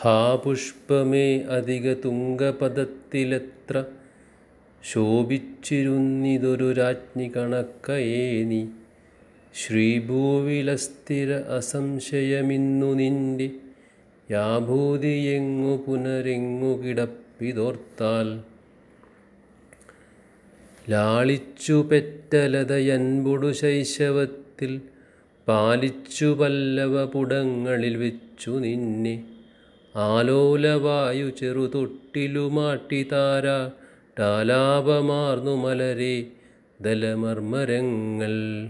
ഹാ പുഷ്പമേ അധിക തുംഗപദത്തിലെത്ര ശോഭിച്ചിരുന്നിതൊരു രാജ്ഞി കണക്കയേ നീ. ശ്രീഭൂവിലസ്ഥിര അസംശയമിന്നു നിന്റെ യാഭൂതിയെങ്ങു പുനരെങ്ങു കിടപ്പിതോർത്താൽ. ലാളിച്ചു പെറ്റലതയൻപുടു ശൈശവത്തിൽ പാലിച്ചു പല്ലവ പുടങ്ങളിൽ വെച്ചു നിന്നെ. ആലോലവായു ചെറുതൊട്ടിലുമാട്ടി താര ടാലാപമാർന്നു മലരെ ദലമർമരങ്ങൾ.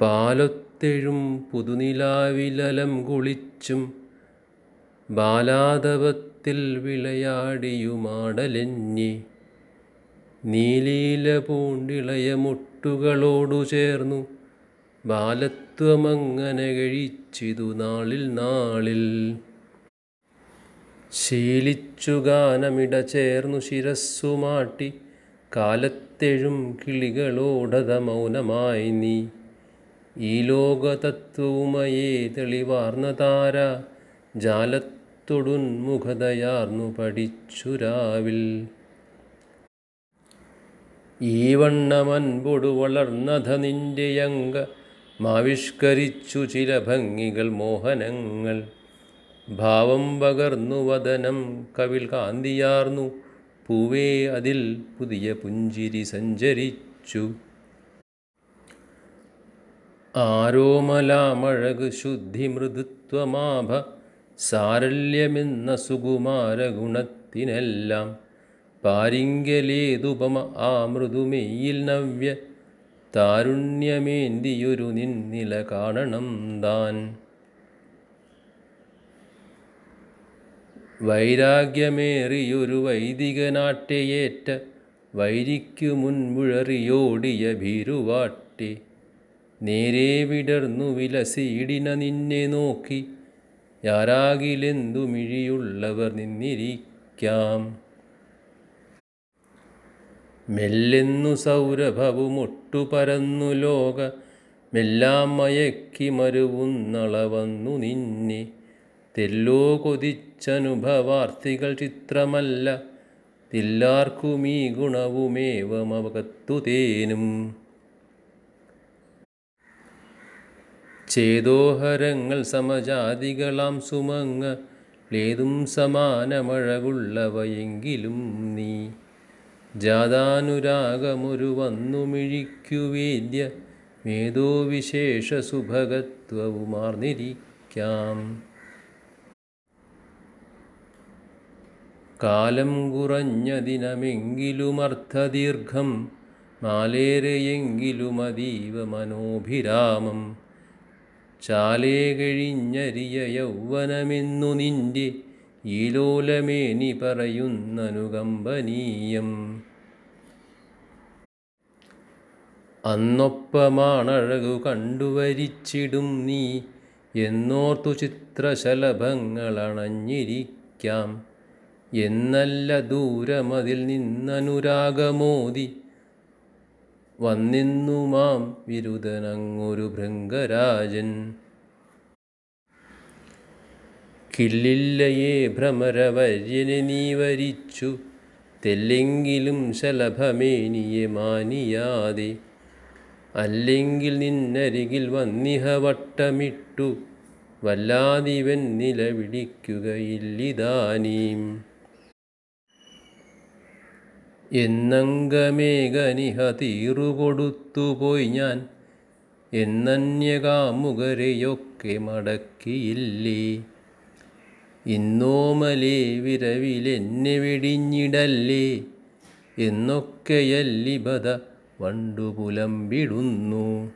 പാലൊത്തെഴും പുതുനിലാവിലലം കുളിച്ചും ബാലാതപത്തിൽ വിളയാടിയുമാടലഞ്ഞി നീലീല പൂണ്ടിളയ മുട്ടുകളോടു ചേർന്നു ബാലത്വമങ്ങനെ കഴിച്ചിതു നാളിൽ നാളിൽ. ശീലിച്ചു ഗാനമിട ചേർന്നു ശിരസ്സുമാട്ടി കാലത്തെഴും കിളികളോടത മൗനമായി നീ. ഈ ലോകതത്വവുമയേ തെളിവാർന്ന താര. ജാലത്തൊടുന്മുഖതയാർന്നു പഠിച്ചു രാവിൽ. ഈ വണ്ണമൻപൊടു വളർന്നധ നിന്റെ അംഗ. മാവിഷ്കരിച്ചു ചില ഭംഗികൾ മോഹനങ്ങൾ. ഭാവം പകർന്നു വദനം കവിൽ കാന്തിയാർന്നു. പൂവേ അതിൽ പുതിയ പുഞ്ചിരി സഞ്ചരിച്ചു. ആരോമലാമഴക് ശുദ്ധി മൃദുത്വമാഭ. സാരല്യമെന്ന സുകുമാര ഗുണത്തിനെല്ലാം പാരിങ്കലേതുപമ ആ മൃദുമെയിൽ നവ്യ താരുണ്യമേന്തിയൊരു നിന്നില കാണണം താൻ. വൈരാഗ്യമേറിയൊരു വൈദികനാട്ടെയേറ്റ വൈരിക്കു മുൻമുഴറിയോടിയ ഭീരുവാട്ടി. നേരെ വിടർന്നു വിലസിയിടിന നിന്നെ നോക്കി യാരാകിലെന്തു മിഴിയുള്ളവർ നിന്നിരിക്കാം. മെല്ലെന്നു സൗരഭവുമൊട്ടു പരന്നു ലോക മെല്ലാം മയക്കി മരുവുന്നളവന്നു നിന്നെ. തെല്ലോ കൊതിച്ചനുഭവാർത്ഥികൾ ചിത്രമല്ല തില്ലാർക്കുമീ ഗുണവുമേവമകത്തു തേനും. ചേതോഹരങ്ങൾ സമജാതികളാം സുമങ്ങ ലേതും സമാനമഴകുള്ളവയെങ്കിലും നീ. ജാതാനുരാഗമൊരു വിശേഷ സുഭഗത്വവുമാർന്നിരിക്കാം കാലം കുറഞ്ഞ ദിനമെങ്കിലും അർത്ഥദീർഘം മാലേറെയെങ്കിലും അതീവ മനോഭിരാമം ചാലേ കഴിഞ്ഞരിയ യൗവനമെന്നു നിന്റെ ഈ ലോലമേനി പറയുന്നനുകമ്പനീയം. അന്നൊപ്പമാണഴകു കണ്ടുവരിച്ചിടും നീ. എന്നോർത്തു ചിത്രശലഭങ്ങളണഞ്ഞിരിക്കാം. എന്നല്ല ദൂരമതിൽ നിന്നനുരാഗമോദി വന്നിന്നുമാം വിരുദനങ്ങൊരു ഭൃംഗരാജൻ. കില്ലില്ലയേ ഭ്രമരവര്യനെ നീ വരിച്ചു. തെല്ലെങ്കിലും ശലഭമേനിയെ മാനിയാതെ. അല്ലെങ്കിൽ നിന്നരികിൽ വന്നിഹ വട്ടമിട്ടു. വല്ലാതിവൻ നിലവിളിക്കുകയില്ലിതാനീം. എന്നംഗമേകനിഹ തീറുകൊടുത്തുപോയി ഞാൻ. എന്നന്യകാമുകരെയൊക്കെ മടക്കിയില്ലേ. ഇന്നോമലേ വിരവിലെന്നെ വെടിഞ്ഞിടല്ലേ? എന്നൊക്കെയല്ലിബത വണ്ടു പുലമ്പിടുന്നു